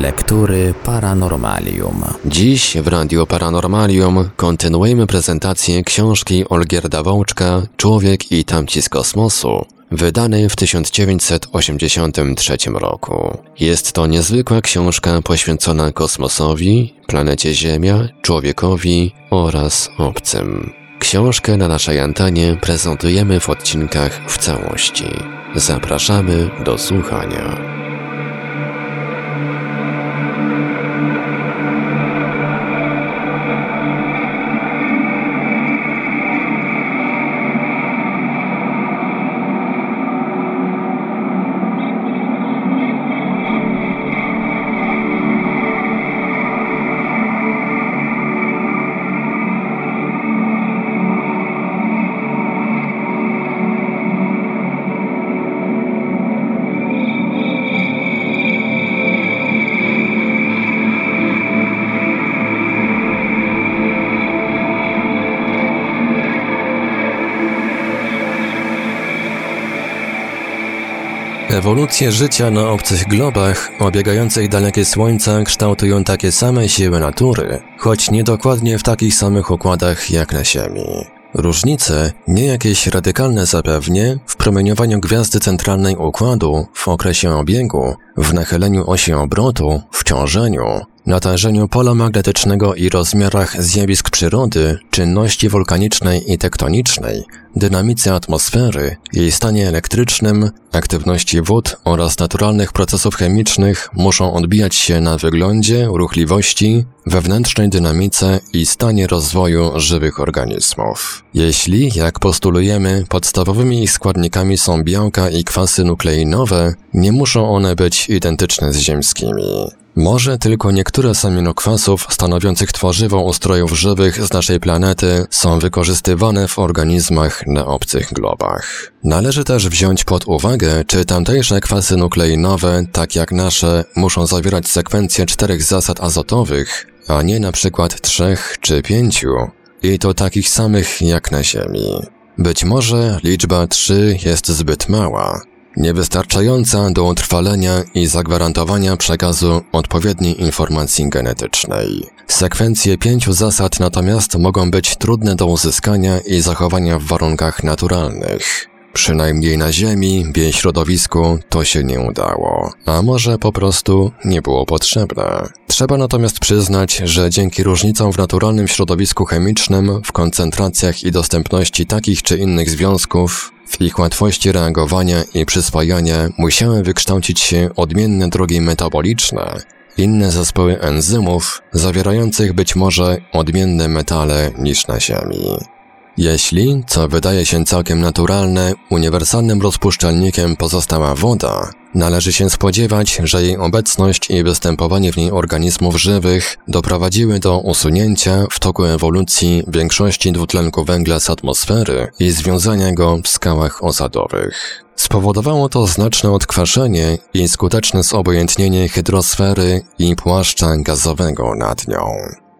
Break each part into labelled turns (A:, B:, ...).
A: Lektury Paranormalium.
B: Dziś w Radio Paranormalium kontynuujemy prezentację książki Olgierda Wołczka Człowiek i tamci z kosmosu, wydanej w 1983 roku. Jest to niezwykła książka poświęcona kosmosowi, planecie Ziemia, człowiekowi oraz obcym. Książkę na naszej antenie prezentujemy w odcinkach w całości. Zapraszamy do słuchania. Ewolucję życia na obcych globach, obiegających dalekie słońca, kształtują takie same siły natury, choć niedokładnie w takich samych układach jak na Ziemi. Różnice, nie jakieś radykalne zapewnie, w promieniowaniu gwiazdy centralnej układu, w okresie obiegu, w nachyleniu osi obrotu, w ciążeniu, natężeniu pola magnetycznego i rozmiarach zjawisk przyrody, czynności wulkanicznej i tektonicznej, dynamice atmosfery, jej stanie elektrycznym, aktywności wód oraz naturalnych procesów chemicznych muszą odbijać się na wyglądzie, ruchliwości, wewnętrznej dynamice i stanie rozwoju żywych organizmów. Jeśli, jak postulujemy, podstawowymi ich składnikami są białka i kwasy nukleinowe, nie muszą one być identyczne z ziemskimi. Może tylko niektóre z aminokwasów stanowiących tworzywo ustrojów żywych z naszej planety są wykorzystywane w organizmach na obcych globach. Należy też wziąć pod uwagę, czy tamtejsze kwasy nukleinowe, tak jak nasze, muszą zawierać sekwencję czterech zasad azotowych, a nie na przykład trzech czy pięciu, i to takich samych jak na Ziemi. Być może liczba 3 jest zbyt mała, niewystarczająca do utrwalenia i zagwarantowania przekazu odpowiedniej informacji genetycznej. Sekwencje pięciu zasad natomiast mogą być trudne do uzyskania i zachowania w warunkach naturalnych. Przynajmniej na Ziemi, w jej środowisku, to się nie udało. A może po prostu nie było potrzebne. Trzeba natomiast przyznać, że dzięki różnicom w naturalnym środowisku chemicznym, w koncentracjach i dostępności takich czy innych związków, w ich łatwości reagowania i przyswajania musiały wykształcić się odmienne drogi metaboliczne, inne zespoły enzymów, zawierających być może odmienne metale niż na Ziemi. Jeśli, co wydaje się całkiem naturalne, uniwersalnym rozpuszczalnikiem pozostała woda, należy się spodziewać, że jej obecność i występowanie w niej organizmów żywych doprowadziły do usunięcia w toku ewolucji większości dwutlenku węgla z atmosfery i związania go w skałach osadowych. Spowodowało to znaczne odkwaszenie i skuteczne zobojętnienie hydrosfery i płaszcza gazowego nad nią.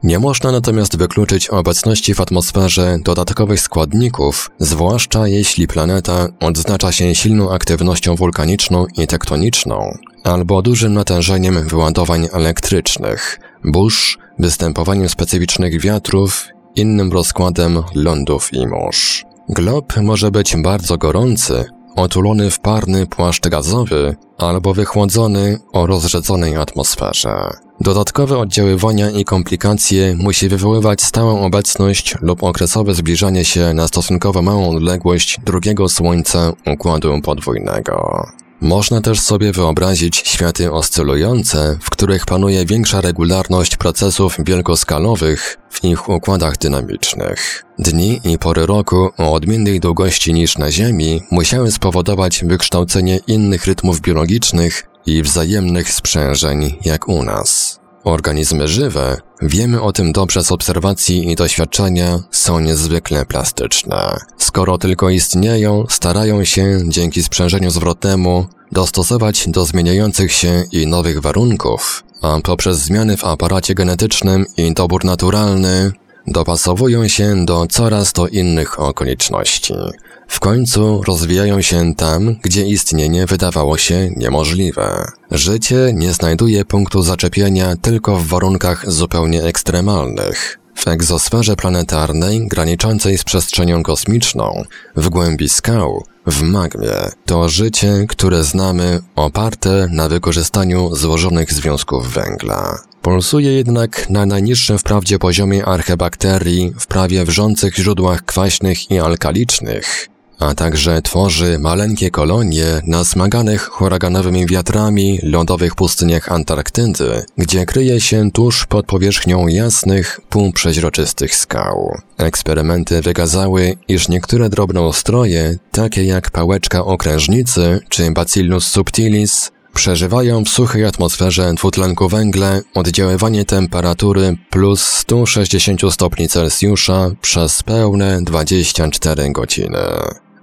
B: Nie można natomiast wykluczyć obecności w atmosferze dodatkowych składników, zwłaszcza jeśli planeta odznacza się silną aktywnością wulkaniczną i tektoniczną, albo dużym natężeniem wyładowań elektrycznych, burz, występowaniem specyficznych wiatrów, innym rozkładem lądów i mórz. Glob może być bardzo gorący, otulony w parny płaszcz gazowy albo wychłodzony o rozrzedzonej atmosferze. Dodatkowe oddziaływania i komplikacje musi wywoływać stałą obecność lub okresowe zbliżanie się na stosunkowo małą odległość drugiego Słońca Układu Podwójnego. Można też sobie wyobrazić światy oscylujące, w których panuje większa regularność procesów wielkoskalowych w ich układach dynamicznych. Dni i pory roku o odmiennej długości niż na Ziemi musiały spowodować wykształcenie innych rytmów biologicznych i wzajemnych sprzężeń jak u nas. Organizmy żywe, wiemy o tym dobrze z obserwacji i doświadczenia, są niezwykle plastyczne. Skoro tylko istnieją, starają się, dzięki sprzężeniu zwrotnemu, dostosować do zmieniających się i nowych warunków, a poprzez zmiany w aparacie genetycznym i dobór naturalny, dopasowują się do coraz to innych okoliczności. W końcu rozwijają się tam, gdzie istnienie wydawało się niemożliwe. Życie nie znajduje punktu zaczepienia tylko w warunkach zupełnie ekstremalnych. W egzosferze planetarnej, graniczącej z przestrzenią kosmiczną, w głębi skał, w magmie, to życie, które znamy, oparte na wykorzystaniu złożonych związków węgla. Pulsuje jednak na najniższym wprawdzie poziomie archebakterii w prawie wrzących źródłach kwaśnych i alkalicznych, a także tworzy maleńkie kolonie nasmaganych huraganowymi wiatrami lądowych pustyniach Antarktydy, gdzie kryje się tuż pod powierzchnią jasnych, półprzeźroczystych skał. Eksperymenty wykazały, iż niektóre drobne ustroje, takie jak pałeczka okrężnicy czy Bacillus subtilis, przeżywają w suchej atmosferze dwutlenku węgla oddziaływanie temperatury plus 160 stopni Celsjusza przez pełne 24 godziny.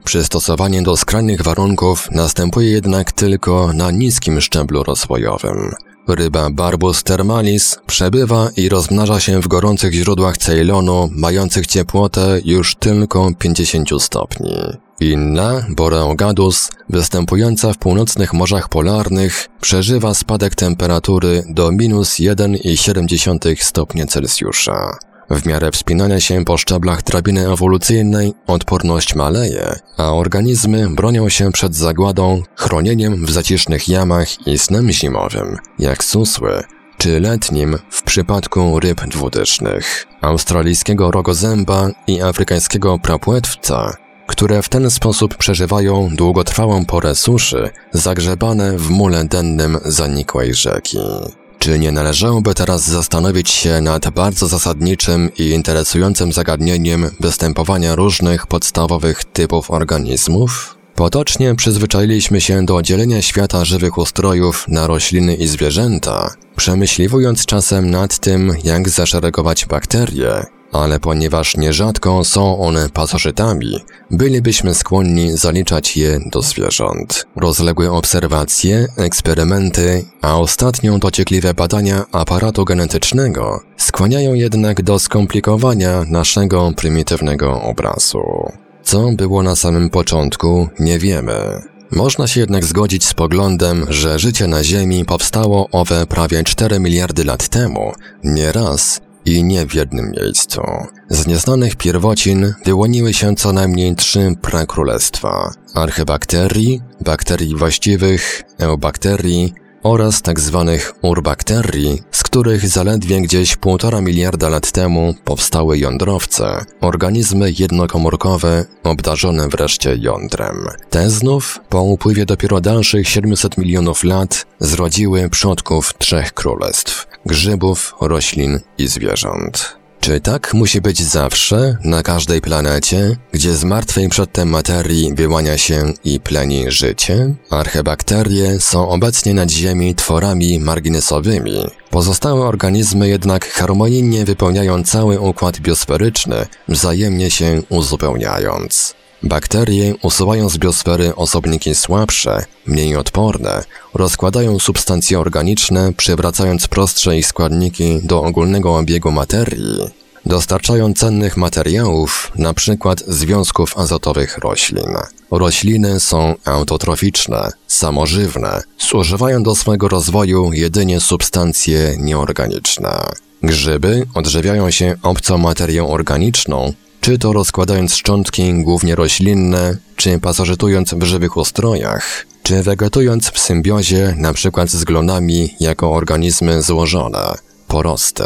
B: Przystosowanie do skrajnych warunków następuje jednak tylko na niskim szczeblu rozwojowym. Ryba Barbus thermalis przebywa i rozmnaża się w gorących źródłach Ceylonu, mających ciepłotę już tylko 50 stopni. Inna, Boreogadus, występująca w północnych morzach polarnych, przeżywa spadek temperatury do minus 1,7 stopnia Celsjusza. W miarę wspinania się po szczeblach drabiny ewolucyjnej odporność maleje, a organizmy bronią się przed zagładą, chronieniem w zacisznych jamach i snem zimowym, jak susły, czy letnim w przypadku ryb dwudysznych, australijskiego rogozęba i afrykańskiego prapłetwca, które w ten sposób przeżywają długotrwałą porę suszy, zagrzebane w mule dennym zanikłej rzeki. Czy nie należałoby teraz zastanowić się nad bardzo zasadniczym i interesującym zagadnieniem występowania różnych podstawowych typów organizmów? Potocznie przyzwyczailiśmy się do dzielenia świata żywych ustrojów na rośliny i zwierzęta, przemyśliwując czasem nad tym, jak zaszeregować bakterie, ale ponieważ nierzadko są one pasożytami, bylibyśmy skłonni zaliczać je do zwierząt. Rozległe obserwacje, eksperymenty, a ostatnio dociekliwe badania aparatu genetycznego skłaniają jednak do skomplikowania naszego prymitywnego obrazu. Co było na samym początku, nie wiemy. Można się jednak zgodzić z poglądem, że życie na Ziemi powstało owe prawie 4 miliardy lat temu, nie raz i nie w jednym miejscu. Z nieznanych pierwocin wyłoniły się co najmniej trzy prakrólestwa. Archebakterii, bakterii właściwych, eubakterii oraz tzw. Tak urbakterii, z których zaledwie gdzieś półtora miliarda lat temu powstały jądrowce, organizmy jednokomórkowe obdarzone wreszcie jądrem. Te znów, po upływie dopiero dalszych 700 milionów lat, zrodziły przodków trzech królestw grzybów, roślin i zwierząt. Czy tak musi być zawsze, na każdej planecie, gdzie z martwej przedtem materii wyłania się i pleni życie? Archebakterie są obecnie nad Ziemi tworami marginesowymi. Pozostałe organizmy jednak harmonijnie wypełniają cały układ biosferyczny, wzajemnie się uzupełniając. Bakterie usuwają z biosfery osobniki słabsze, mniej odporne, rozkładają substancje organiczne, przywracając prostsze ich składniki do ogólnego obiegu materii, dostarczają cennych materiałów, np. związków azotowych roślin. Rośliny są autotroficzne, samożywne, zużywają do swego rozwoju jedynie substancje nieorganiczne. Grzyby odżywiają się obcą materią organiczną, czy to rozkładając szczątki głównie roślinne, czy pasożytując w żywych ustrojach, czy wegetując w symbiozie np. z glonami jako organizmy złożone, porosty.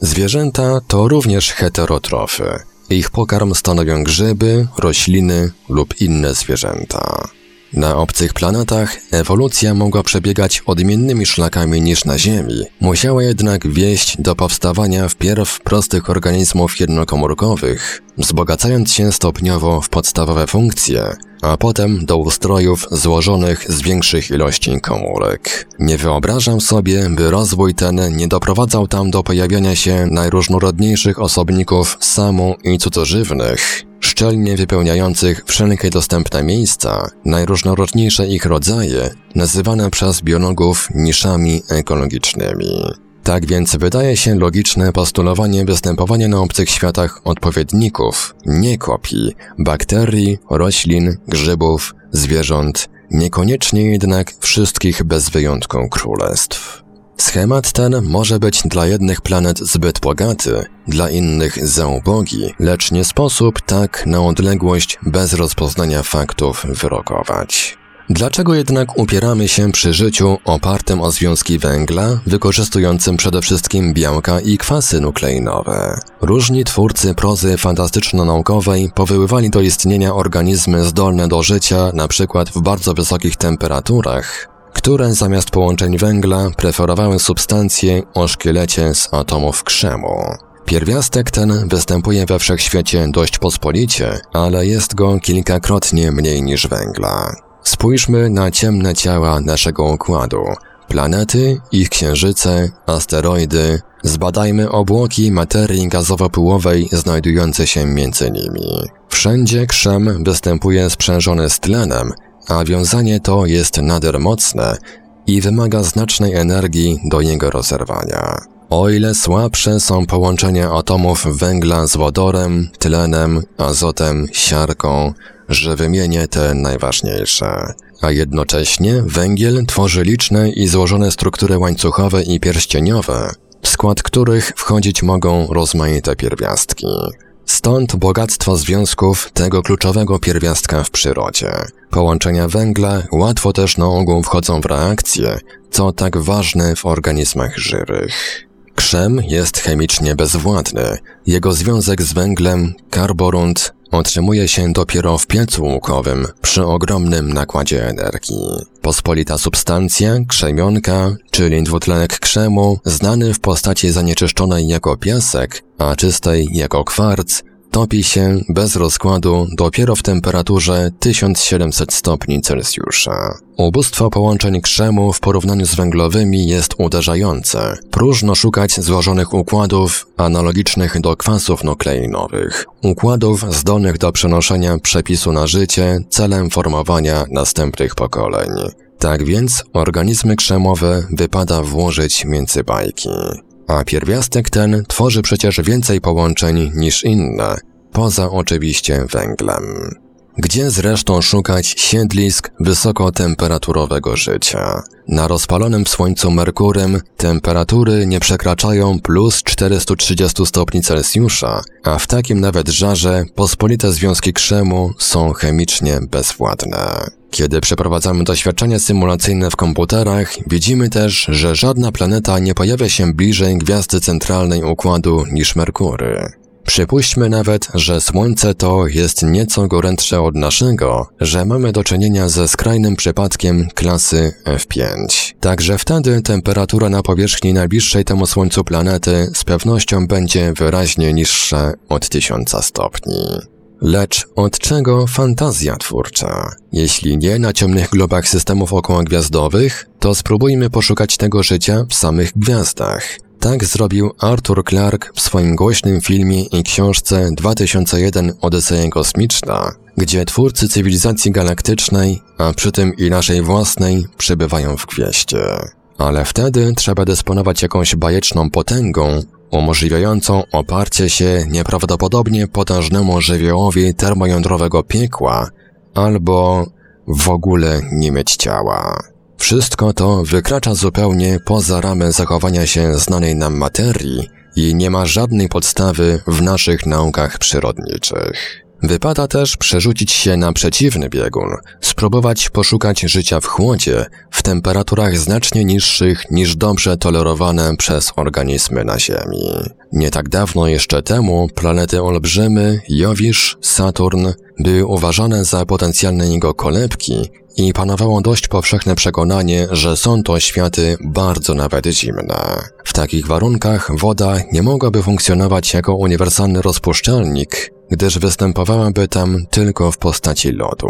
B: Zwierzęta to również heterotrofy. Ich pokarm stanowią grzyby, rośliny lub inne zwierzęta. Na obcych planetach ewolucja mogła przebiegać odmiennymi szlakami niż na Ziemi. Musiała jednak wieść do powstawania wpierw prostych organizmów jednokomórkowych, wzbogacając się stopniowo w podstawowe funkcje, a potem do ustrojów złożonych z większych ilości komórek. Nie wyobrażam sobie, by rozwój ten nie doprowadzał tam do pojawiania się najróżnorodniejszych osobników samu i cudzożywnych, szczelnie wypełniających wszelkie dostępne miejsca, najróżnorodniejsze ich rodzaje, nazywane przez biologów niszami ekologicznymi. Tak więc wydaje się logiczne postulowanie występowania na obcych światach odpowiedników, nie kopii, bakterii, roślin, grzybów, zwierząt, niekoniecznie jednak wszystkich bez wyjątku królestw. Schemat ten może być dla jednych planet zbyt bogaty, dla innych za ubogi, lecz nie sposób tak na odległość bez rozpoznania faktów wyrokować. Dlaczego jednak upieramy się przy życiu opartym o związki węgla, wykorzystującym przede wszystkim białka i kwasy nukleinowe? Różni twórcy prozy fantastyczno-naukowej powoływali do istnienia organizmy zdolne do życia, przykład w bardzo wysokich temperaturach, które zamiast połączeń węgla preferowały substancje o szkielecie z atomów krzemu. Pierwiastek ten występuje we wszechświecie dość pospolicie, ale jest go kilkakrotnie mniej niż węgla. Spójrzmy na ciemne ciała naszego układu. Planety, ich księżyce, asteroidy, zbadajmy obłoki materii gazowo-pyłowej znajdujące się między nimi. Wszędzie krzem występuje sprzężony z tlenem, a wiązanie to jest nader mocne i wymaga znacznej energii do jego rozerwania. O ile słabsze są połączenia atomów węgla z wodorem, tlenem, azotem, siarką, że wymienię te najważniejsze. A jednocześnie węgiel tworzy liczne i złożone struktury łańcuchowe i pierścieniowe, w skład których wchodzić mogą rozmaite pierwiastki. Stąd bogactwo związków tego kluczowego pierwiastka w przyrodzie. Połączenia węgla łatwo też na ogół wchodzą w reakcje, co tak ważne w organizmach żywych. Krzem jest chemicznie bezwładny. Jego związek z węglem, karborund, otrzymuje się dopiero w piecu łukowym przy ogromnym nakładzie energii. Pospolita substancja, krzemionka, czyli dwutlenek krzemu, znany w postaci zanieczyszczonej jako piasek, a czystej jako kwarc, topi się bez rozkładu dopiero w temperaturze 1700 stopni Celsjusza. Ubóstwo połączeń krzemu w porównaniu z węglowymi jest uderzające. Próżno szukać złożonych układów analogicznych do kwasów nukleinowych, układów zdolnych do przenoszenia przepisu na życie celem formowania następnych pokoleń. Tak więc organizmy krzemowe wypada włożyć między bajki. A pierwiastek ten tworzy przecież więcej połączeń niż inne, poza oczywiście węglem. Gdzie zresztą szukać siedlisk wysokotemperaturoego życia? Na rozpalonym w słońcu Merkurem temperatury nie przekraczają plus 430 stopni Celsjusza, a w takim nawet żarze pospolite związki krzemu są chemicznie bezwładne. Kiedy przeprowadzamy doświadczenia symulacyjne w komputerach, widzimy też, że żadna planeta nie pojawia się bliżej gwiazdy centralnej układu niż Merkury. Przypuśćmy nawet, że Słońce to jest nieco gorętsze od naszego, że mamy do czynienia ze skrajnym przypadkiem klasy F5. Także wtedy temperatura na powierzchni najbliższej temu Słońcu planety z pewnością będzie wyraźnie niższa od 1000 stopni. Lecz od czego fantazja twórcza? Jeśli nie na ciemnych globach systemów okołogwiazdowych, to spróbujmy poszukać tego życia w samych gwiazdach. Tak zrobił Arthur Clarke w swoim głośnym filmie i książce 2001 Odyseja Kosmiczna, gdzie twórcy cywilizacji galaktycznej, a przy tym i naszej własnej, przebywają w gwieździe. Ale wtedy trzeba dysponować jakąś bajeczną potęgą, umożliwiającą oparcie się nieprawdopodobnie potężnemu żywiołowi termojądrowego piekła, albo w ogóle nie mieć ciała. Wszystko to wykracza zupełnie poza ramę zachowania się znanej nam materii i nie ma żadnej podstawy w naszych naukach przyrodniczych. Wypada też przerzucić się na przeciwny biegun, spróbować poszukać życia w chłodzie, w temperaturach znacznie niższych niż dobrze tolerowane przez organizmy na Ziemi. Nie tak dawno jeszcze temu planety olbrzymy, Jowisz, Saturn były uważane za potencjalne jego kolebki i panowało dość powszechne przekonanie, że są to światy bardzo nawet zimne. W takich warunkach woda nie mogłaby funkcjonować jako uniwersalny rozpuszczalnik, gdyż występowałaby tam tylko w postaci lodu.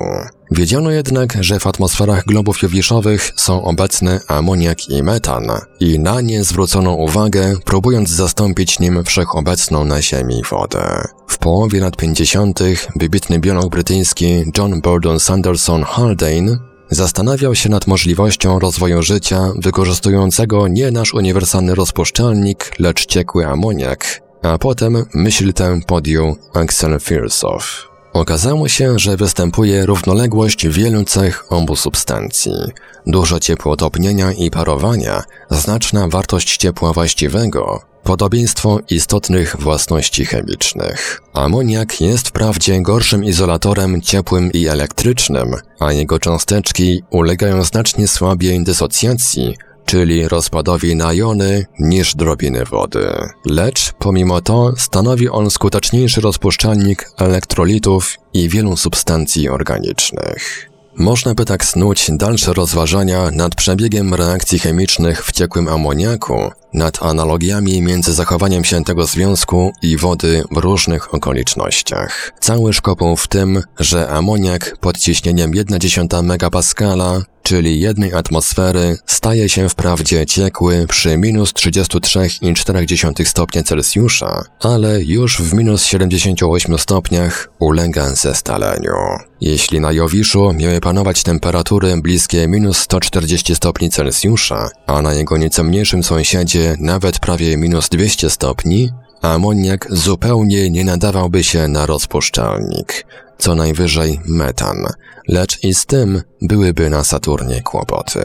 B: Wiedziano jednak, że w atmosferach globów jowiszowych są obecne amoniak i metan i na nie zwrócono uwagę, próbując zastąpić nim wszechobecną na Ziemi wodę. W połowie lat 50. wybitny biolog brytyjski John Burdon Sanderson Haldane zastanawiał się nad możliwością rozwoju życia wykorzystującego nie nasz uniwersalny rozpuszczalnik, lecz ciekły amoniak, a potem myśl tę podjął Axel Firsow. Okazało się, że występuje równoległość wielu cech obu substancji. Dużo ciepło topnienia i parowania, znaczna wartość ciepła właściwego, podobieństwo istotnych własności chemicznych. Amoniak jest wprawdzie gorszym izolatorem ciepłym i elektrycznym, a jego cząsteczki ulegają znacznie słabiej dysocjacji, czyli rozpadowi na jony niż drobiny wody. Lecz pomimo to stanowi on skuteczniejszy rozpuszczalnik elektrolitów i wielu substancji organicznych. Można by tak snuć dalsze rozważania nad przebiegiem reakcji chemicznych w ciekłym amoniaku, nad analogiami między zachowaniem się tego związku i wody w różnych okolicznościach. Cały szkopuł w tym, że amoniak pod ciśnieniem 1,1 megapaskala czyli jednej atmosfery, staje się wprawdzie ciekły przy minus 33,4 stopnia Celsjusza, ale już w minus 78 stopniach ulega zestaleniu. Jeśli na Jowiszu miały panować temperatury bliskie minus 140 stopni Celsjusza, a na jego nieco mniejszym sąsiedzie nawet prawie minus 200 stopni, amoniak zupełnie nie nadawałby się na rozpuszczalnik, co najwyżej metan, lecz i z tym byłyby na Saturnie kłopoty.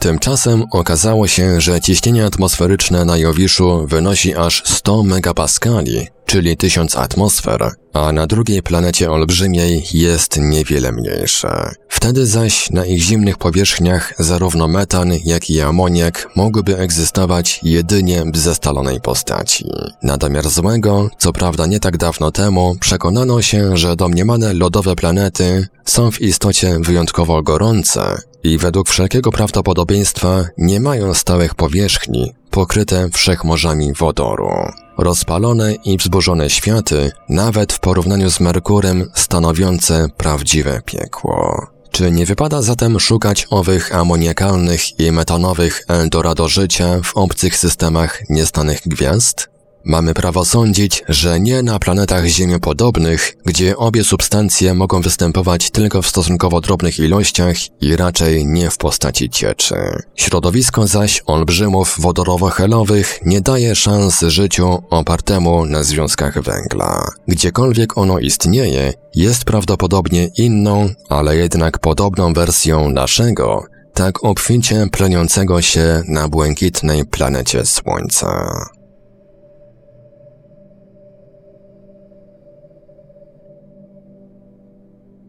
B: Tymczasem okazało się, że ciśnienie atmosferyczne na Jowiszu wynosi aż 100 megapaskali, czyli 1000 atmosfer, a na drugiej planecie olbrzymiej jest niewiele mniejsze. Wtedy zaś na ich zimnych powierzchniach zarówno metan, jak i amoniak mogłyby egzystować jedynie w zestalonej postaci. Na domiar złego, co prawda nie tak dawno temu, przekonano się, że domniemane lodowe planety są w istocie wyjątkowo gorące i według wszelkiego prawdopodobieństwa nie mają stałych powierzchni, pokryte wszechmorzami wodoru. Rozpalone i wzburzone światy, nawet w porównaniu z Merkurem, stanowiące prawdziwe piekło. Czy nie wypada zatem szukać owych amoniakalnych i metanowych Eldorado życia w obcych systemach niestanych gwiazd? Mamy prawo sądzić, że nie na planetach ziemiopodobnych, gdzie obie substancje mogą występować tylko w stosunkowo drobnych ilościach i raczej nie w postaci cieczy. Środowisko zaś olbrzymów wodorowo-helowych nie daje szans życiu opartemu na związkach węgla. Gdziekolwiek ono istnieje, jest prawdopodobnie inną, ale jednak podobną wersją naszego, tak obficie pleniącego się na błękitnej planecie Słońca.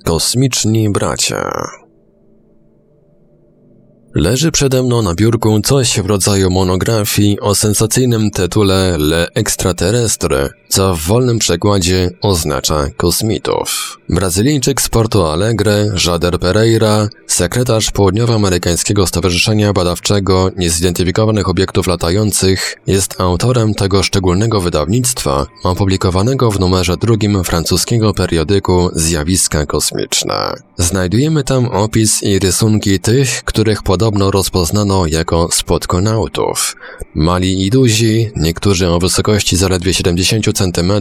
B: Kosmiczni bracia Leży przede mną na biurku coś w rodzaju monografii o sensacyjnym tytule Le Extraterrestre, co w wolnym przekładzie oznacza kosmitów. Brazylijczyk z Porto Alegre, Jader Pereira, sekretarz Południowoamerykańskiego Stowarzyszenia Badawczego Niezidentyfikowanych Obiektów Latających, jest autorem tego szczególnego wydawnictwa, opublikowanego w numerze drugim francuskiego periodyku Zjawiska Kosmiczne. Znajdujemy tam opis i rysunki tych, których podobno rozpoznano jako spotkonautów. Mali i duzi, niektórzy o wysokości zaledwie 70 cm,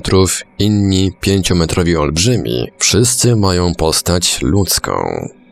B: inni 5-metrowi olbrzymi, wszyscy mają postać ludzką.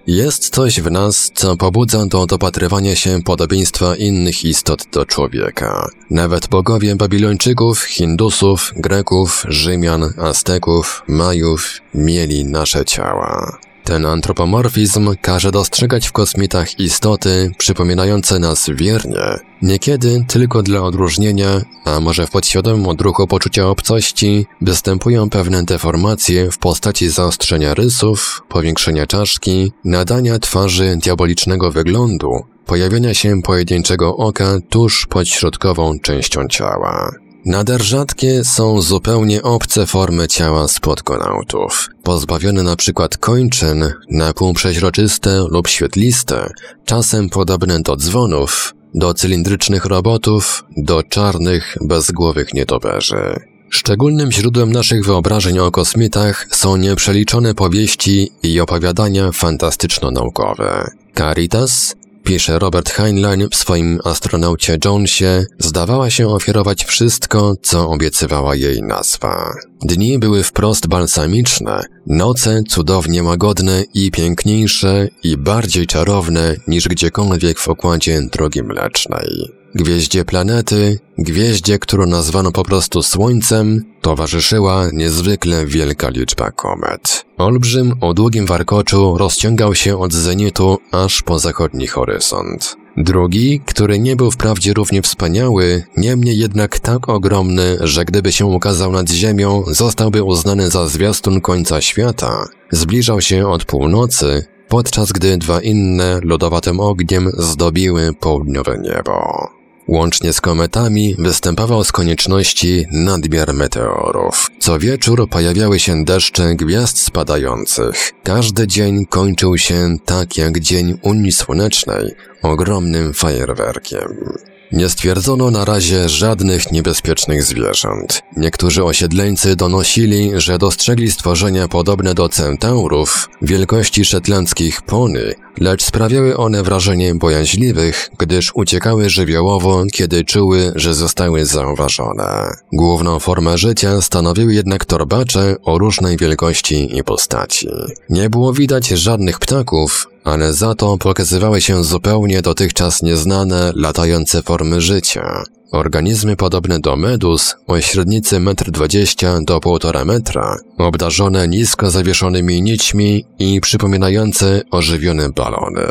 B: Jest coś w nas, co pobudza do dopatrywania się podobieństwa innych istot do człowieka. Nawet bogowie Babilończyków, Hindusów, Greków, Rzymian, Azteków, Majów mieli nasze ciała. Ten antropomorfizm każe dostrzegać w kosmitach istoty przypominające nas wiernie, niekiedy tylko dla odróżnienia, a może w podświadomym odruchu poczucia obcości, występują pewne deformacje w postaci zaostrzenia rysów, powiększenia czaszki, nadania twarzy diabolicznego wyglądu, pojawienia się pojedynczego oka tuż pod środkową częścią ciała. Nader rzadkie są zupełnie obce formy ciała spodkonautów, pozbawione na przykład kończyn, na pół przeźroczyste lub świetliste, czasem podobne do dzwonów, do cylindrycznych robotów, do czarnych, bezgłowych nietoperzy. Szczególnym źródłem naszych wyobrażeń o kosmitach są nieprzeliczone powieści i opowiadania fantastyczno-naukowe. Caritas, pisze Robert Heinlein w swoim astronaucie Jonesie, zdawała się ofiarować wszystko, co obiecywała jej nazwa. Dni były wprost balsamiczne, noce cudownie łagodne i piękniejsze i bardziej czarowne niż gdziekolwiek w okładzie drogi mlecznej. Gwieździe planety, gwieździe, którą nazwano po prostu Słońcem, towarzyszyła niezwykle wielka liczba komet. Olbrzym o długim warkoczu rozciągał się od zenitu aż po zachodni horyzont. Drugi, który nie był wprawdzie równie wspaniały, niemniej jednak tak ogromny, że gdyby się ukazał nad Ziemią, zostałby uznany za zwiastun końca świata, zbliżał się od północy, podczas gdy dwa inne lodowatym ogniem zdobiły południowe niebo. Łącznie z kometami występował z konieczności nadmiar meteorów. Co wieczór pojawiały się deszcze gwiazd spadających. Każdy dzień kończył się tak jak dzień Unii Słonecznej, ogromnym fajerwerkiem. Nie stwierdzono na razie żadnych niebezpiecznych zwierząt. Niektórzy osiedleńcy donosili, że dostrzegli stworzenia podobne do centaurów wielkości szetlandzkich pony, lecz sprawiały one wrażenie bojaźliwych, gdyż uciekały żywiołowo, kiedy czuły, że zostały zauważone. Główną formę życia stanowiły jednak torbacze o różnej wielkości i postaci. Nie było widać żadnych ptaków, ale za to pokazywały się zupełnie dotychczas nieznane, latające formy życia. Organizmy podobne do medus o średnicy 1,20 m do 1,5 metra, obdarzone nisko zawieszonymi nićmi i przypominające ożywione balony.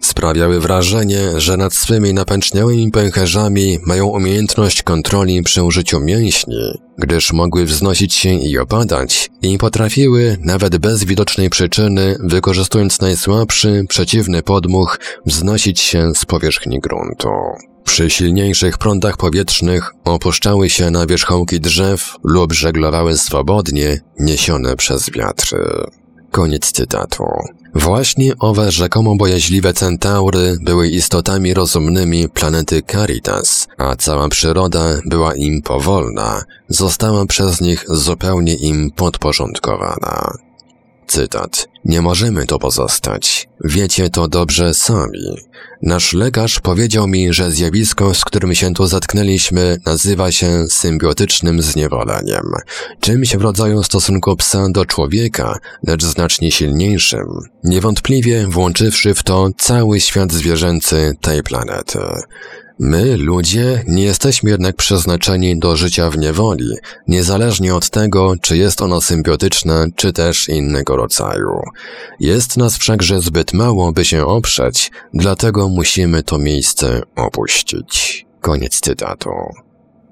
B: Sprawiały wrażenie, że nad swymi napęczniałymi pęcherzami mają umiejętność kontroli przy użyciu mięśni, gdyż mogły wznosić się i opadać i potrafiły, nawet bez widocznej przyczyny, wykorzystując najsłabszy, przeciwny podmuch, wznosić się z powierzchni gruntu. Przy silniejszych prądach powietrznych opuszczały się na wierzchołki drzew lub żeglowały swobodnie, niesione przez wiatry. Koniec cytatu. Właśnie owe rzekomo bojaźliwe centaury były istotami rozumnymi planety Caritas, a cała przyroda była im powolna, została przez nich zupełnie im podporządkowana. Cytat. Nie możemy to pozostać. Wiecie to dobrze sami. Nasz lekarz powiedział mi, że zjawisko, z którym się tu zatknęliśmy, nazywa się symbiotycznym zniewoleniem. Czymś w rodzaju stosunku psa do człowieka, lecz znacznie silniejszym. Niewątpliwie włączywszy w to cały świat zwierzęcy tej planety. My, ludzie, nie jesteśmy jednak przeznaczeni do życia w niewoli, niezależnie od tego, czy jest ono symbiotyczne, czy też innego rodzaju. Jest nas wszakże zbyt mało, by się oprzeć, dlatego musimy to miejsce opuścić. Koniec cytatu.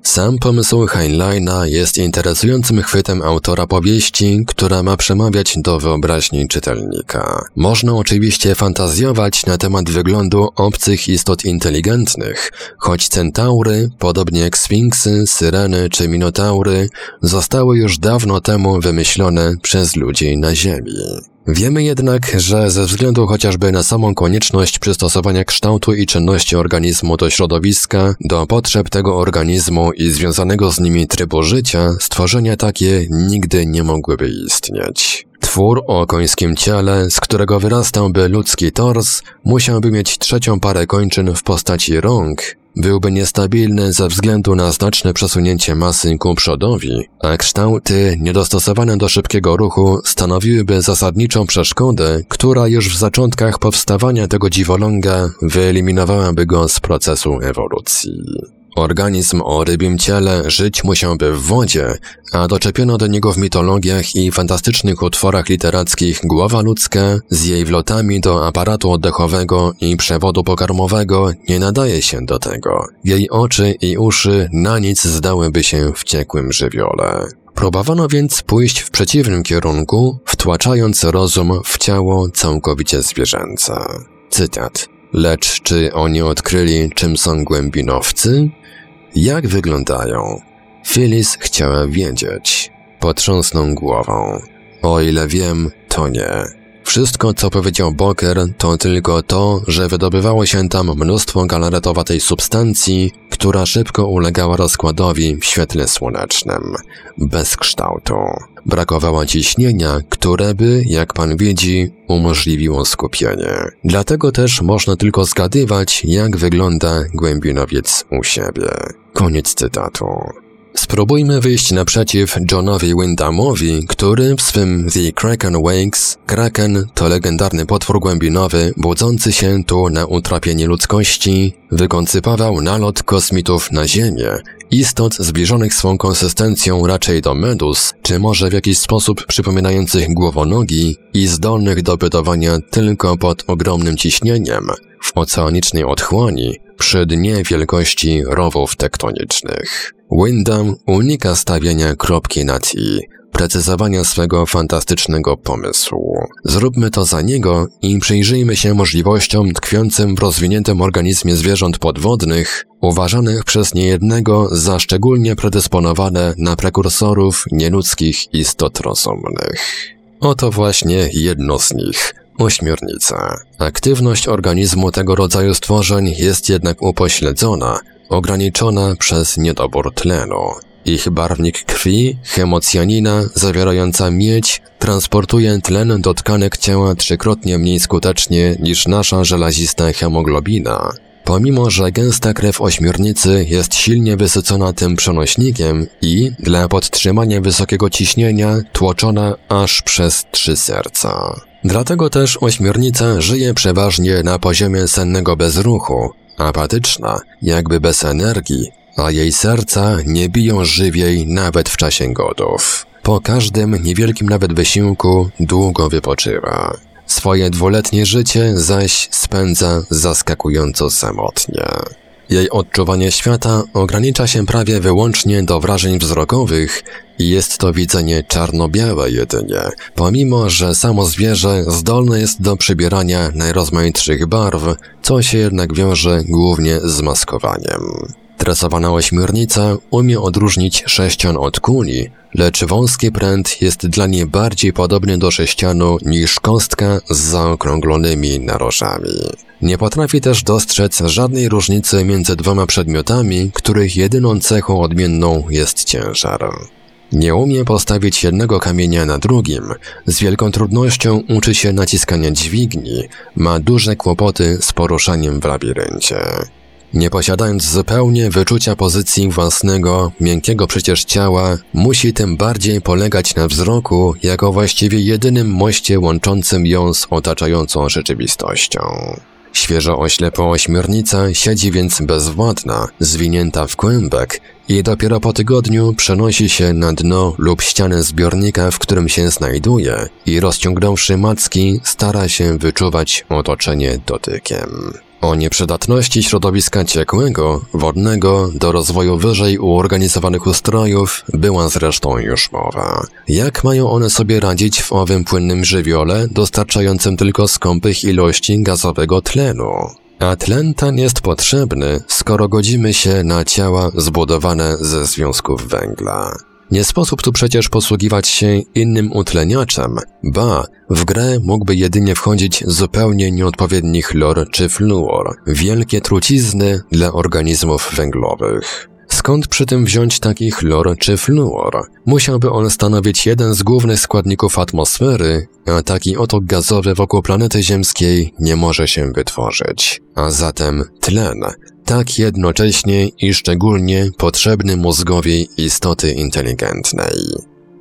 B: Sam pomysł Heinleina jest interesującym chwytem autora powieści, która ma przemawiać do wyobraźni czytelnika. Można oczywiście fantazjować na temat wyglądu obcych istot inteligentnych, choć centaury, podobnie jak sfinksy, syreny czy minotaury, zostały już dawno temu wymyślone przez ludzi na Ziemi. Wiemy jednak, że ze względu chociażby na samą konieczność przystosowania kształtu i czynności organizmu do środowiska, do potrzeb tego organizmu i związanego z nimi trybu życia, stworzenia takie nigdy nie mogłyby istnieć. Twór o końskim ciele, z którego wyrastałby ludzki tors, musiałby mieć trzecią parę kończyn w postaci rąk, byłby niestabilny ze względu na znaczne przesunięcie masy ku przodowi, a kształty niedostosowane do szybkiego ruchu stanowiłyby zasadniczą przeszkodę, która już w zaczątkach powstawania tego dziwoląga wyeliminowałaby go z procesu ewolucji. Organizm o rybim ciele żyć musiałby w wodzie, a doczepiono do niego w mitologiach i fantastycznych utworach literackich głowa ludzka z jej wlotami do aparatu oddechowego i przewodu pokarmowego nie nadaje się do tego. Jej oczy i uszy na nic zdałyby się w ciekłym żywiole. Próbowano więc pójść w przeciwnym kierunku, wtłaczając rozum w ciało całkowicie zwierzęce. Cytat. Lecz czy oni odkryli, czym są głębinowcy? Jak wyglądają? Phyllis chciała wiedzieć. Potrząsnął głową. O ile wiem, to nie. Wszystko, co powiedział Boker, to tylko to, że wydobywało się tam mnóstwo galaretowatej substancji, która szybko ulegała rozkładowi w świetle słonecznym, bez kształtu. Brakowała ciśnienia, które by, jak pan widzi, umożliwiło skupienie. Dlatego też można tylko zgadywać, jak wygląda głębinowiec u siebie. Koniec cytatu. Spróbujmy wyjść naprzeciw Johnowi Wyndhamowi, który w swym The Kraken Wakes, Kraken to legendarny potwór głębinowy budzący się tu na utrapienie ludzkości, wykoncypował nalot kosmitów na Ziemię, istot zbliżonych swą konsystencją raczej do medus, czy może w jakiś sposób przypominających głowonogi i zdolnych do bytowania tylko pod ogromnym ciśnieniem, w oceanicznej otchłani, przy dnie wielkości rowów tektonicznych. Wyndham unika stawiania kropki nad i, precyzowania swego fantastycznego pomysłu. Zróbmy to za niego i przyjrzyjmy się możliwościom tkwiącym w rozwiniętym organizmie zwierząt podwodnych, uważanych przez niejednego za szczególnie predysponowane na prekursorów nieludzkich istot rozumnych. Oto właśnie jedno z nich, ośmiornica. Aktywność organizmu tego rodzaju stworzeń jest jednak upośledzona, ograniczona przez niedobór tlenu. Ich barwnik krwi, hemocjanina zawierająca miedź, transportuje tlen do tkanek ciała trzykrotnie mniej skutecznie niż nasza żelazista hemoglobina. Pomimo, że gęsta krew ośmiornicy jest silnie wysycona tym przenośnikiem i, dla podtrzymania wysokiego ciśnienia, tłoczona aż przez trzy serca. Dlatego też ośmiornica żyje przeważnie na poziomie sennego bezruchu, apatyczna, jakby bez energii, a jej serca nie biją żywiej nawet w czasie godów. Po każdym niewielkim nawet wysiłku długo wypoczywa. Swoje dwuletnie życie zaś spędza zaskakująco samotnie. Jej odczuwanie świata ogranicza się prawie wyłącznie do wrażeń wzrokowych i jest to widzenie czarno-białe jedynie, pomimo że samo zwierzę zdolne jest do przybierania najrozmaitszych barw, co się jednak wiąże głównie z maskowaniem. Tresowana ośmiornica umie odróżnić sześcian od kuli, lecz wąski pręt jest dla niej bardziej podobny do sześcianu niż kostka z zaokrąglonymi narożami. Nie potrafi też dostrzec żadnej różnicy między dwoma przedmiotami, których jedyną cechą odmienną jest ciężar. Nie umie postawić jednego kamienia na drugim, z wielką trudnością uczy się naciskania dźwigni, ma duże kłopoty z poruszaniem w labiryncie. Nie posiadając zupełnie wyczucia pozycji własnego, miękkiego przecież ciała, musi tym bardziej polegać na wzroku, jako właściwie jedynym moście łączącym ją z otaczającą rzeczywistością. Świeżo oślepa ośmiornica siedzi więc bezwładna, zwinięta w kłębek i dopiero po tygodniu przenosi się na dno lub ścianę zbiornika, w którym się znajduje i rozciągnąwszy macki stara się wyczuwać otoczenie dotykiem. O nieprzydatności środowiska ciekłego, wodnego do rozwoju wyżej uorganizowanych ustrojów była zresztą już mowa. Jak mają one sobie radzić w owym płynnym żywiole dostarczającym tylko skąpych ilości gazowego tlenu? A tlen ten jest potrzebny, skoro godzimy się na ciała zbudowane ze związków węgla. Nie sposób tu przecież posługiwać się innym utleniaczem, ba, w grę mógłby jedynie wchodzić zupełnie nieodpowiedni chlor czy fluor, wielkie trucizny dla organizmów węglowych. Skąd przy tym wziąć taki chlor czy fluor? Musiałby on stanowić jeden z głównych składników atmosfery, a taki otok gazowy wokół planety ziemskiej nie może się wytworzyć. A zatem tlen, tak jednocześnie i szczególnie potrzebny mózgowi istoty inteligentnej.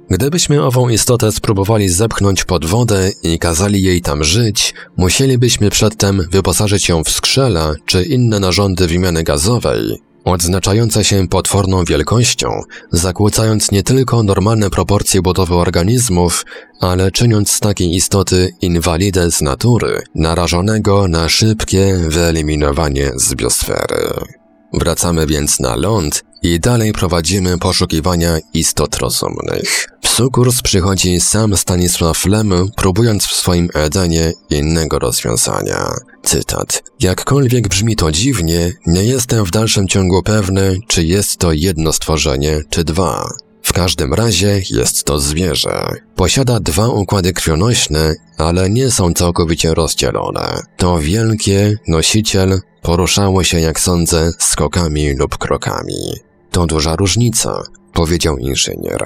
B: Gdybyśmy ową istotę spróbowali zepchnąć pod wodę i kazali jej tam żyć, musielibyśmy przedtem wyposażyć ją w skrzela czy inne narządy wymiany gazowej, odznaczające się potworną wielkością, zakłócając nie tylko normalne proporcje budowy organizmów, ale czyniąc z takiej istoty inwalidę z natury, narażonego na szybkie wyeliminowanie z biosfery. Wracamy więc na ląd i dalej prowadzimy poszukiwania istot rozumnych. W sukurs przychodzi sam Stanisław Lem, próbując w swoim Edenie innego rozwiązania. Cytat. Jakkolwiek brzmi to dziwnie, nie jestem w dalszym ciągu pewny, czy jest to jedno stworzenie, czy dwa. Każdym razie jest to zwierzę. Posiada dwa układy krwionośne, ale nie są całkowicie rozdzielone. To wielkie, nosiciel, poruszało się, jak sądzę, skokami lub krokami. To duża różnica, powiedział inżynier.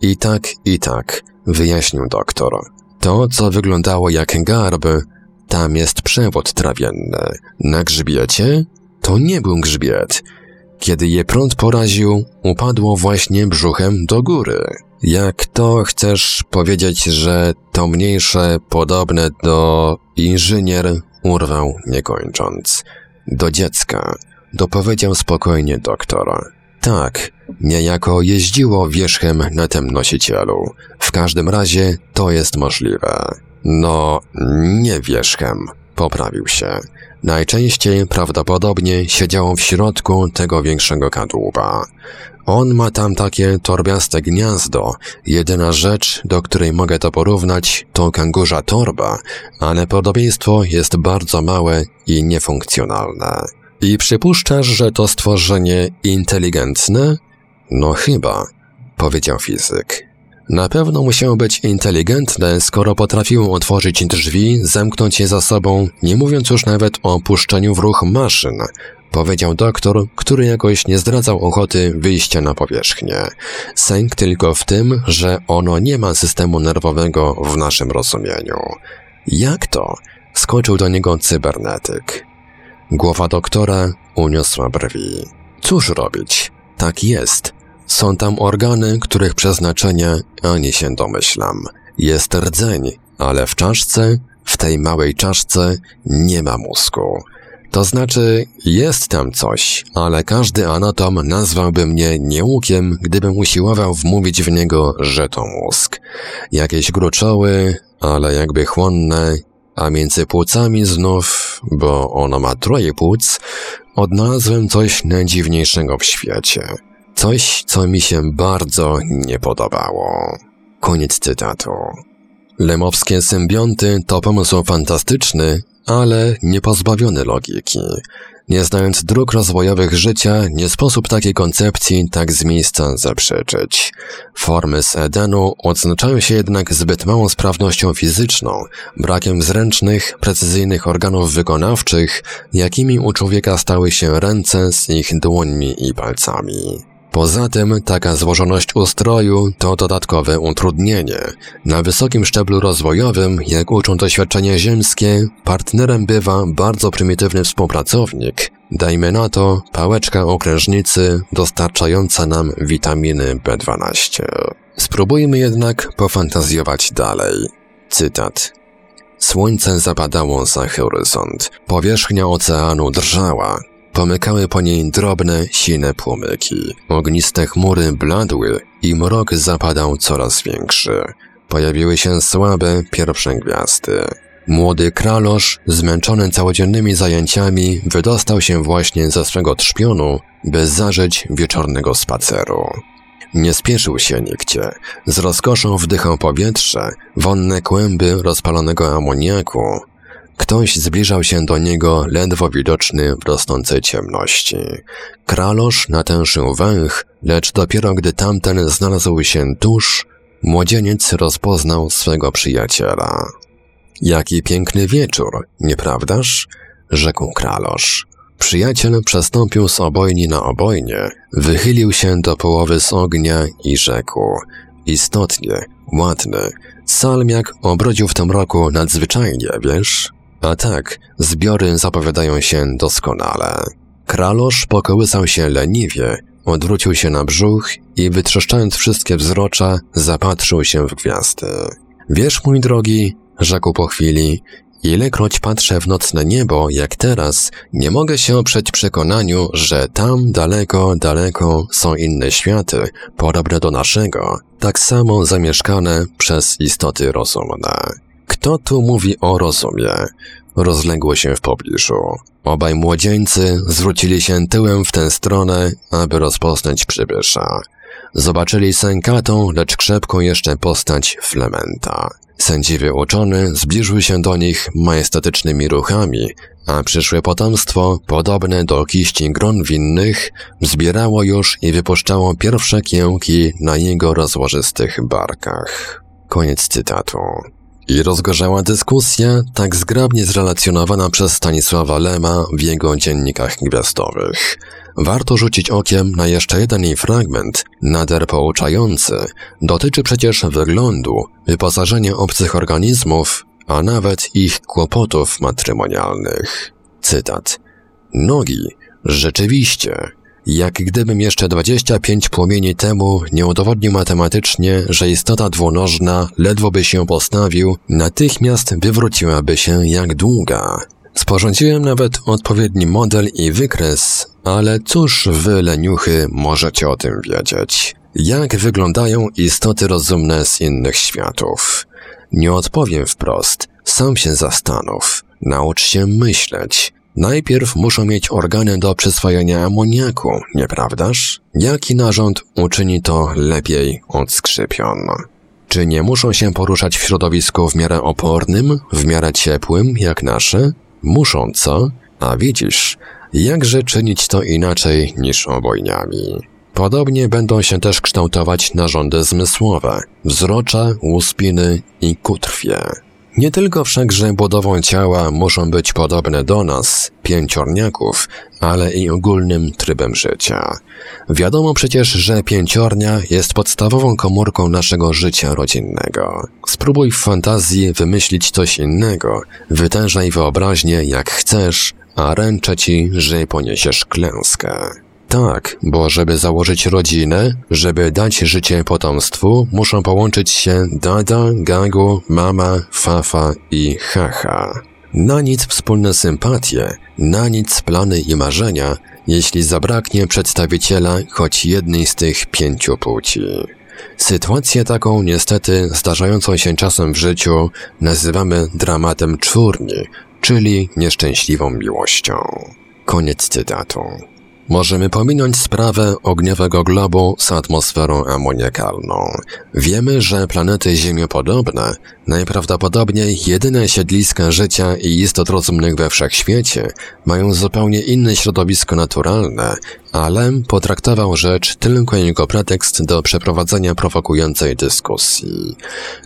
B: I tak, i tak, wyjaśnił doktor. To, co wyglądało jak garb, tam jest przewód trawienny. Na grzbiecie? To nie był grzbiet. Kiedy je prąd poraził, upadło właśnie brzuchem do góry. Jak to chcesz powiedzieć, że to mniejsze, podobne do inżynier, urwał nie kończąc. Do dziecka, dopowiedział spokojnie doktor. Tak, niejako jeździło wierzchem na tym nosicielu. W każdym razie to jest możliwe. No, nie wierzchem, poprawił się. Najczęściej prawdopodobnie siedziało w środku tego większego kadłuba. On ma tam takie torbiaste gniazdo. Jedyna rzecz, do której mogę to porównać, to kangurza torba, ale podobieństwo jest bardzo małe i niefunkcjonalne. I przypuszczasz, że to stworzenie inteligentne? No chyba, powiedział fizyk. Na pewno musiało być inteligentne, skoro potrafiło otworzyć drzwi, zamknąć je za sobą, nie mówiąc już nawet o puszczeniu w ruch maszyn, powiedział doktor, który jakoś nie zdradzał ochoty wyjścia na powierzchnię. Sęk tylko w tym, że ono nie ma systemu nerwowego w naszym rozumieniu. Jak to? Skoczył do niego cybernetyk. Głowa doktora uniosła brwi. Cóż robić? Tak jest. Są tam organy, których przeznaczenia ani się domyślam. Jest rdzeń, ale w czaszce, w tej małej czaszce, nie ma mózgu. To znaczy, jest tam coś, ale każdy anatom nazwałby mnie niełukiem, gdybym usiłował wmówić w niego, że to mózg. Jakieś gruczoły, ale jakby chłonne, a między płucami znów, bo ono ma troje płuc, odnalazłem coś najdziwniejszego w świecie. Coś, co mi się bardzo nie podobało. Koniec cytatu. Lemowskie symbionty to pomysł fantastyczny, ale nie pozbawiony logiki. Nie znając dróg rozwojowych życia, nie sposób takiej koncepcji tak z miejsca zaprzeczyć. Formy z Edenu odznaczają się jednak zbyt małą sprawnością fizyczną, brakiem zręcznych, precyzyjnych organów wykonawczych, jakimi u człowieka stały się ręce z ich dłońmi i palcami. Poza tym taka złożoność ustroju to dodatkowe utrudnienie. Na wysokim szczeblu rozwojowym, jak uczą doświadczenia ziemskie, partnerem bywa bardzo prymitywny współpracownik, dajmy na to pałeczka okrężnicy dostarczająca nam witaminy B12. Spróbujmy jednak pofantazjować dalej. Cytat. Słońce zapadało za horyzont. Powierzchnia oceanu drżała. Pomykały po niej drobne, sine płomyki. Ogniste chmury bladły i mrok zapadał coraz większy. Pojawiły się słabe, pierwsze gwiazdy. Młody kralosz, zmęczony całodziennymi zajęciami, wydostał się właśnie ze swego trzpionu, by zażyć wieczornego spaceru. Nie spieszył się nigdzie. Z rozkoszą wdychał powietrze, wonne kłęby rozpalonego amoniaku, Ktoś zbliżał się do niego ledwo widoczny w rosnącej ciemności. Kralosz natężył węch, lecz dopiero gdy tamten znalazł się tuż, młodzieniec rozpoznał swego przyjaciela. Jaki piękny wieczór, nieprawdaż? rzekł Kralosz. Przyjaciel przestąpił z obojni na obojnie, wychylił się do połowy z ognia i rzekł. Istotnie, ładny. Salmiak obrodził w tym roku nadzwyczajnie, wiesz? A tak, zbiory zapowiadają się doskonale. Kralosz pokołysał się leniwie, odwrócił się na brzuch i wytrzeszczając wszystkie wzrocza, zapatrzył się w gwiazdy. Wiesz, mój drogi, rzekł po chwili, ilekroć patrzę w nocne niebo, jak teraz, nie mogę się oprzeć przekonaniu, że tam daleko, daleko są inne światy, podobne do naszego, tak samo zamieszkane przez istoty rozumne. Kto tu mówi o rozumie? Rozległo się w pobliżu. Obaj młodzieńcy zwrócili się tyłem w tę stronę, aby rozpoznać przybysza. Zobaczyli sękatą, lecz krzepką jeszcze postać Flementa. Sędziwy uczony zbliżył się do nich majestatycznymi ruchami, a przyszłe potomstwo, podobne do kiści gron winnych, zbierało już i wypuszczało pierwsze kiełki na jego rozłożystych barkach. Koniec cytatu. I rozgorzała dyskusja, tak zgrabnie zrelacjonowana przez Stanisława Lema w jego dziennikach gwiazdowych. Warto rzucić okiem na jeszcze jeden jej fragment, nader pouczający. Dotyczy przecież wyglądu, wyposażenia obcych organizmów, a nawet ich kłopotów matrymonialnych. Cytat. Nogi. Rzeczywiście. Jak gdybym jeszcze 25 płomieni temu nie udowodnił matematycznie, że istota dwunożna, ledwo by się postawił, natychmiast wywróciłaby się jak długa. Sporządziłem nawet odpowiedni model i wykres, ale cóż wy, leniuchy, możecie o tym wiedzieć? Jak wyglądają istoty rozumne z innych światów? Nie odpowiem wprost, sam się zastanów. Naucz się myśleć. Najpierw muszą mieć organy do przyswajania amoniaku, nieprawdaż? Jaki narząd uczyni to lepiej od skrzypion? Czy nie muszą się poruszać w środowisku w miarę opornym, w miarę ciepłym, jak nasze? Muszą, co? A widzisz, jakże czynić to inaczej niż obojniami? Podobnie będą się też kształtować narządy zmysłowe, wzrocze, łuspiny i kutrwie. Nie tylko wszakże budową ciała muszą być podobne do nas, pięciorniaków, ale i ogólnym trybem życia. Wiadomo przecież, że pięciornia jest podstawową komórką naszego życia rodzinnego. Spróbuj w fantazji wymyślić coś innego, wytężaj wyobraźnię jak chcesz, a ręczę ci, że poniesiesz klęskę. Tak, bo żeby założyć rodzinę, żeby dać życie potomstwu, muszą połączyć się dada, gagu, mama, fafa i haha. Na nic wspólne sympatie, na nic plany i marzenia, jeśli zabraknie przedstawiciela choć jednej z tych pięciu płci. Sytuację taką, niestety, zdarzającą się czasem w życiu, nazywamy dramatem czwórni, czyli nieszczęśliwą miłością. Koniec cytatu. Możemy pominąć sprawę ogniowego globu z atmosferą amoniakalną. Wiemy, że planety ziemiopodobne, najprawdopodobniej jedyne siedliska życia i istot rozumnych we wszechświecie, mają zupełnie inne środowisko naturalne, ale potraktował rzecz tylko jako pretekst do przeprowadzenia prowokującej dyskusji.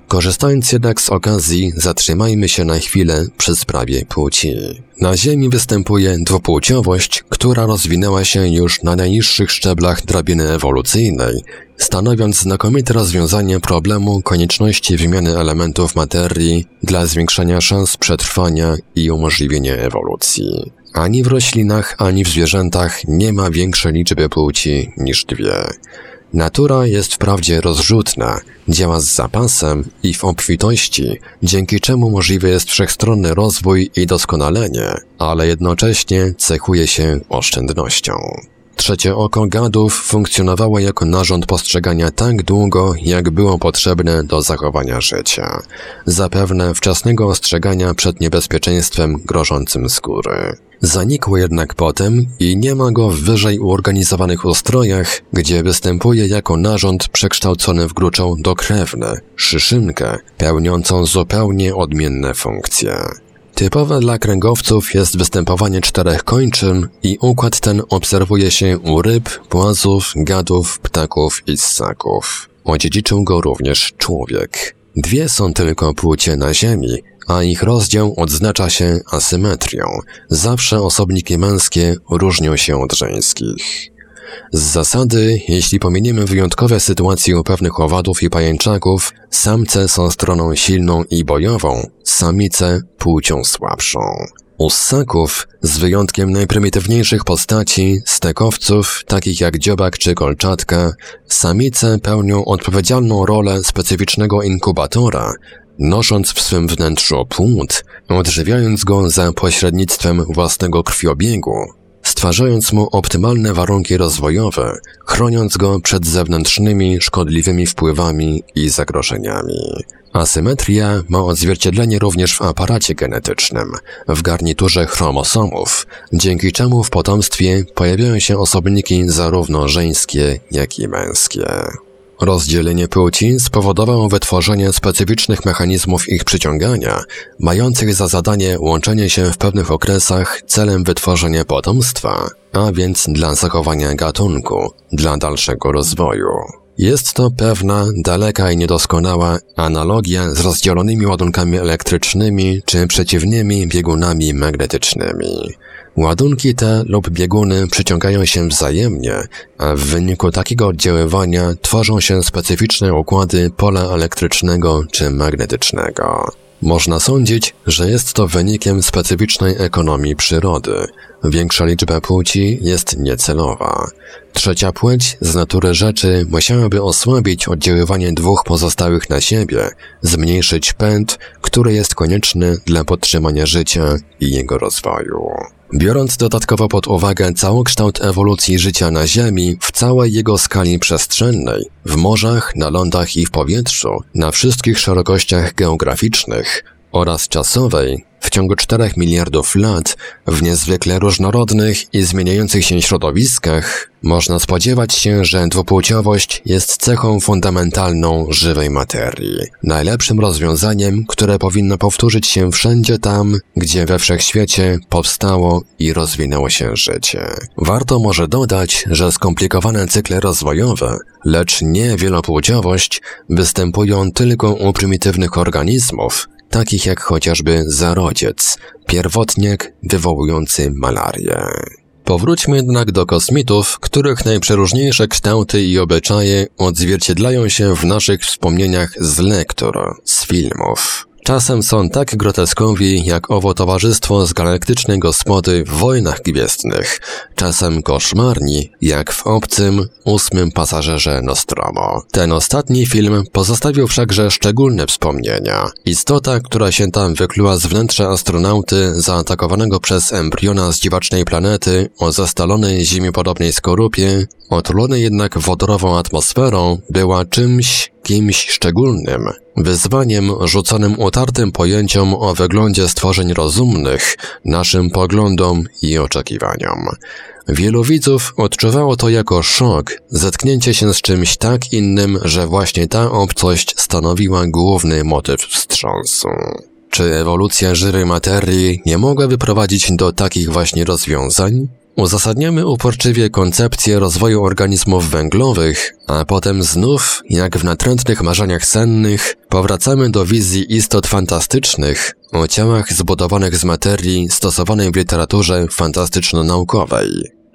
B: Korzystając jednak z okazji, zatrzymajmy się na chwilę przy sprawie płci. Na Ziemi występuje dwupłciowość, która rozwinęła się już na najniższych szczeblach drabiny ewolucyjnej, stanowiąc znakomite rozwiązanie problemu konieczności wymiany elementów materii dla zwiększenia szans przetrwania i umożliwienia ewolucji. Ani w roślinach, ani w zwierzętach nie ma większej liczby płci niż dwie. Natura jest wprawdzie rozrzutna, działa z zapasem i w obfitości, dzięki czemu możliwy jest wszechstronny rozwój i doskonalenie, ale jednocześnie cechuje się oszczędnością. Trzecie oko gadów funkcjonowało jako narząd postrzegania tak długo, jak było potrzebne do zachowania życia. Zapewne wczesnego ostrzegania przed niebezpieczeństwem grożącym skóry. Zanikło jednak potem i nie ma go w wyżej uorganizowanych ustrojach, gdzie występuje jako narząd przekształcony w gruczą dokrewne, szyszynkę, pełniącą zupełnie odmienne funkcje. Typowe dla kręgowców jest występowanie czterech kończyn i układ ten obserwuje się u ryb, płazów, gadów, ptaków i ssaków. Odziedziczył go również człowiek. Dwie są tylko płcie na Ziemi, a ich rozdział odznacza się asymetrią. Zawsze osobniki męskie różnią się od żeńskich. Z zasady, jeśli pominiemy wyjątkowe sytuacje u pewnych owadów i pajęczaków, samce są stroną silną i bojową, samice płcią słabszą. U ssaków, z wyjątkiem najprymitywniejszych postaci, stekowców, takich jak dziobak czy kolczatka, samice pełnią odpowiedzialną rolę specyficznego inkubatora, nosząc w swym wnętrzu płód, odżywiając go za pośrednictwem własnego krwiobiegu, stwarzając mu optymalne warunki rozwojowe, chroniąc go przed zewnętrznymi, szkodliwymi wpływami i zagrożeniami. Asymetria ma odzwierciedlenie również w aparacie genetycznym, w garniturze chromosomów, dzięki czemu w potomstwie pojawiają się osobniki zarówno żeńskie, jak i męskie. Rozdzielenie płci spowodowało wytworzenie specyficznych mechanizmów ich przyciągania, mających za zadanie łączenie się w pewnych okresach celem wytworzenia potomstwa, a więc dla zachowania gatunku, dla dalszego rozwoju. Jest to pewna, daleka i niedoskonała analogia z rozdzielonymi ładunkami elektrycznymi czy przeciwnymi biegunami magnetycznymi. Ładunki te lub bieguny przyciągają się wzajemnie, a w wyniku takiego oddziaływania tworzą się specyficzne układy pola elektrycznego czy magnetycznego. Można sądzić, że jest to wynikiem specyficznej ekonomii przyrody. Większa liczba płci jest niecelowa. Trzecia płeć z natury rzeczy musiałaby osłabić oddziaływanie dwóch pozostałych na siebie, zmniejszyć pęd, który jest konieczny dla podtrzymania życia i jego rozwoju. Biorąc dodatkowo pod uwagę całokształt ewolucji życia na Ziemi w całej jego skali przestrzennej, w morzach, na lądach i w powietrzu, na wszystkich szerokościach geograficznych oraz czasowej, w ciągu 4 miliardów lat, w niezwykle różnorodnych i zmieniających się środowiskach, można spodziewać się, że dwupłciowość jest cechą fundamentalną żywej materii, najlepszym rozwiązaniem, które powinno powtórzyć się wszędzie tam, gdzie we wszechświecie powstało i rozwinęło się życie. Warto może dodać, że skomplikowane cykle rozwojowe, lecz nie wielopłciowość, występują tylko u prymitywnych organizmów, takich jak chociażby zarodziec, pierwotniak wywołujący malarię. Powróćmy jednak do kosmitów, których najprzeróżniejsze kształty i obyczaje odzwierciedlają się w naszych wspomnieniach z lektur, z filmów. Czasem są tak groteskowi jak owo towarzystwo z galaktycznej gospody w wojnach gwiezdnych, czasem koszmarni jak w obcym, ósmym pasażerze Nostromo. Ten ostatni film pozostawił wszakże szczególne wspomnienia. Istota, która się tam wykluła z wnętrza astronauty zaatakowanego przez embriona z dziwacznej planety o zastalonej ziemiopodobnej skorupie, otulonej jednak wodorową atmosferą, była czymś, kimś szczególnym, wyzwaniem rzuconym utartym pojęciom o wyglądzie stworzeń rozumnych, naszym poglądom i oczekiwaniom. Wielu widzów odczuwało to jako szok, zetknięcie się z czymś tak innym, że właśnie ta obcość stanowiła główny motyw wstrząsu. Czy ewolucja żywej materii nie mogła wyprowadzić do takich właśnie rozwiązań? Uzasadniamy uporczywie koncepcję rozwoju organizmów węglowych, a potem znów, jak w natrętnych marzeniach sennych, powracamy do wizji istot fantastycznych o ciałach zbudowanych z materii stosowanej w literaturze fantastyczno-naukowej.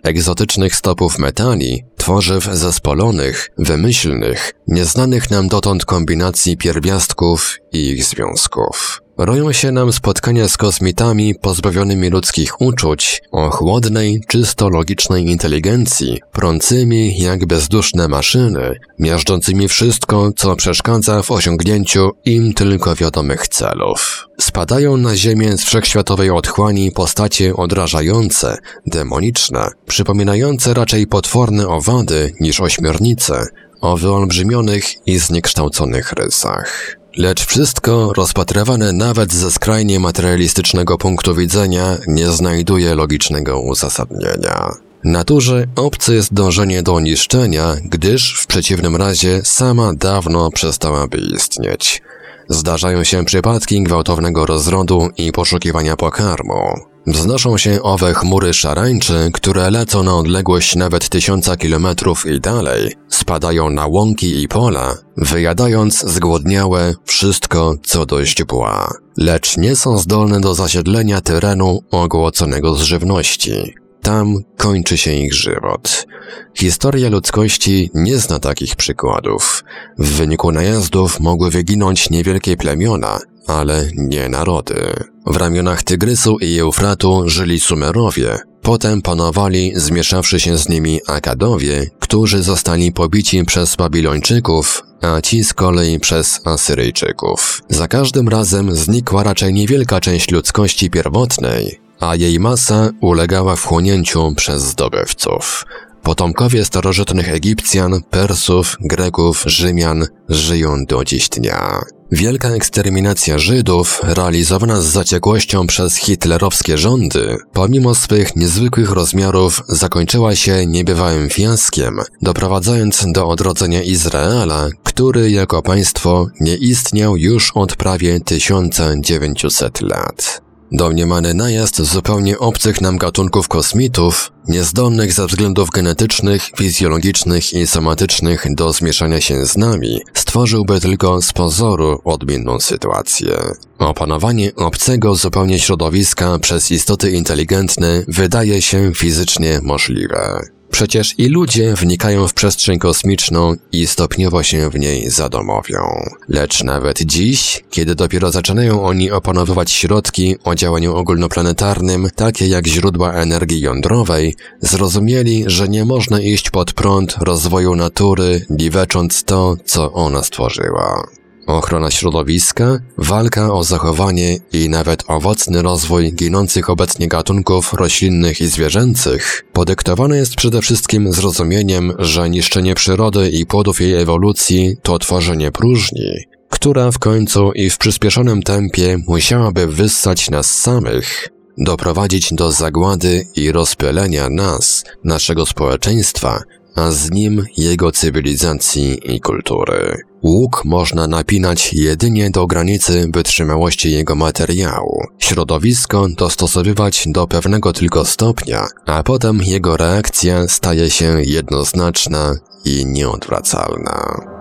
B: Egzotycznych stopów metali, tworzyw zespolonych, wymyślnych, nieznanych nam dotąd kombinacji pierwiastków i ich związków. Roją się nam spotkania z kosmitami pozbawionymi ludzkich uczuć, o chłodnej, czysto logicznej inteligencji, prącymi jak bezduszne maszyny, miażdżącymi wszystko, co przeszkadza w osiągnięciu im tylko wiadomych celów. Spadają na ziemię z wszechświatowej otchłani postacie odrażające, demoniczne, przypominające raczej potworne owady niż ośmiornice, o wyolbrzymionych i zniekształconych rysach. Lecz wszystko, rozpatrywane nawet ze skrajnie materialistycznego punktu widzenia, nie znajduje logicznego uzasadnienia. Naturze obce jest dążenie do niszczenia, gdyż w przeciwnym razie sama dawno przestałaby istnieć. Zdarzają się przypadki gwałtownego rozrodu i poszukiwania pokarmu. Wznoszą się owe chmury szarańczy, które lecą na odległość nawet tysiąca kilometrów i dalej, spadają na łąki i pola, wyjadając zgłodniałe wszystko, co dość bła. Lecz nie są zdolne do zasiedlenia terenu ogłoconego z żywności. Tam kończy się ich żywot. Historia ludzkości nie zna takich przykładów. W wyniku najazdów mogły wyginąć niewielkie plemiona, ale nie narody. W ramionach Tygrysu i Eufratu żyli Sumerowie, potem panowali zmieszawszy się z nimi Akadowie, którzy zostali pobici przez Babilończyków, a ci z kolei przez Asyryjczyków. Za każdym razem znikła raczej niewielka część ludzkości pierwotnej, a jej masa ulegała wchłonięciu przez zdobywców. Potomkowie starożytnych Egipcjan, Persów, Greków, Rzymian żyją do dziś dnia. Wielka eksterminacja Żydów, realizowana z zaciekłością przez hitlerowskie rządy, pomimo swych niezwykłych rozmiarów zakończyła się niebywałym fiaskiem, doprowadzając do odrodzenia Izraela, który jako państwo nie istniał już od prawie 1900 lat. Domniemany najazd zupełnie obcych nam gatunków kosmitów, niezdolnych ze względów genetycznych, fizjologicznych i somatycznych do zmieszania się z nami, stworzyłby tylko z pozoru odmienną sytuację. Opanowanie obcego zupełnie środowiska przez istoty inteligentne wydaje się fizycznie możliwe. Przecież i ludzie wnikają w przestrzeń kosmiczną i stopniowo się w niej zadomowią. Lecz nawet dziś, kiedy dopiero zaczynają oni opanowywać środki o działaniu ogólnoplanetarnym, takie jak źródła energii jądrowej, zrozumieli, że nie można iść pod prąd rozwoju natury, niwecząc to, co ona stworzyła ochrona środowiska, walka o zachowanie i nawet owocny rozwój ginących obecnie gatunków roślinnych i zwierzęcych podyktowane jest przede wszystkim zrozumieniem, że niszczenie przyrody i płodów jej ewolucji to tworzenie próżni, która w końcu i w przyspieszonym tempie musiałaby wyssać nas samych, doprowadzić do zagłady i rozpylenia nas, naszego społeczeństwa, a z nim jego cywilizacji i kultury. Łuk można napinać jedynie do granicy wytrzymałości jego materiału, środowisko dostosowywać do pewnego tylko stopnia, a potem jego reakcja staje się jednoznaczna i nieodwracalna.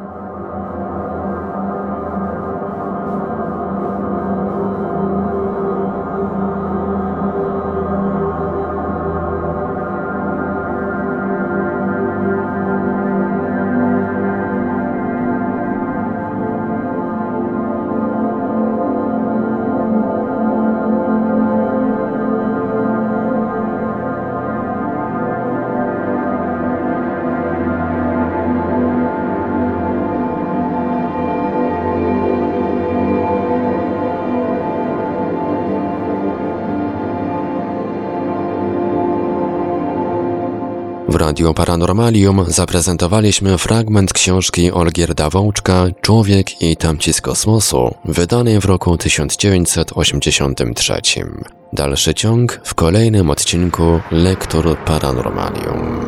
B: W Radio Paranormalium zaprezentowaliśmy fragment książki Olgierda Wołczka Człowiek i tamci z kosmosu, wydanej w roku 1983. Dalszy ciąg w kolejnym odcinku Lektur Paranormalium.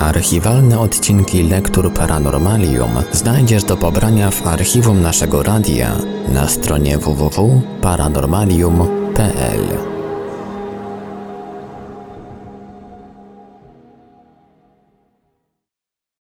A: Archiwalne odcinki Lektur Paranormalium znajdziesz do pobrania w archiwum naszego radia na stronie www.paranormalium.pl.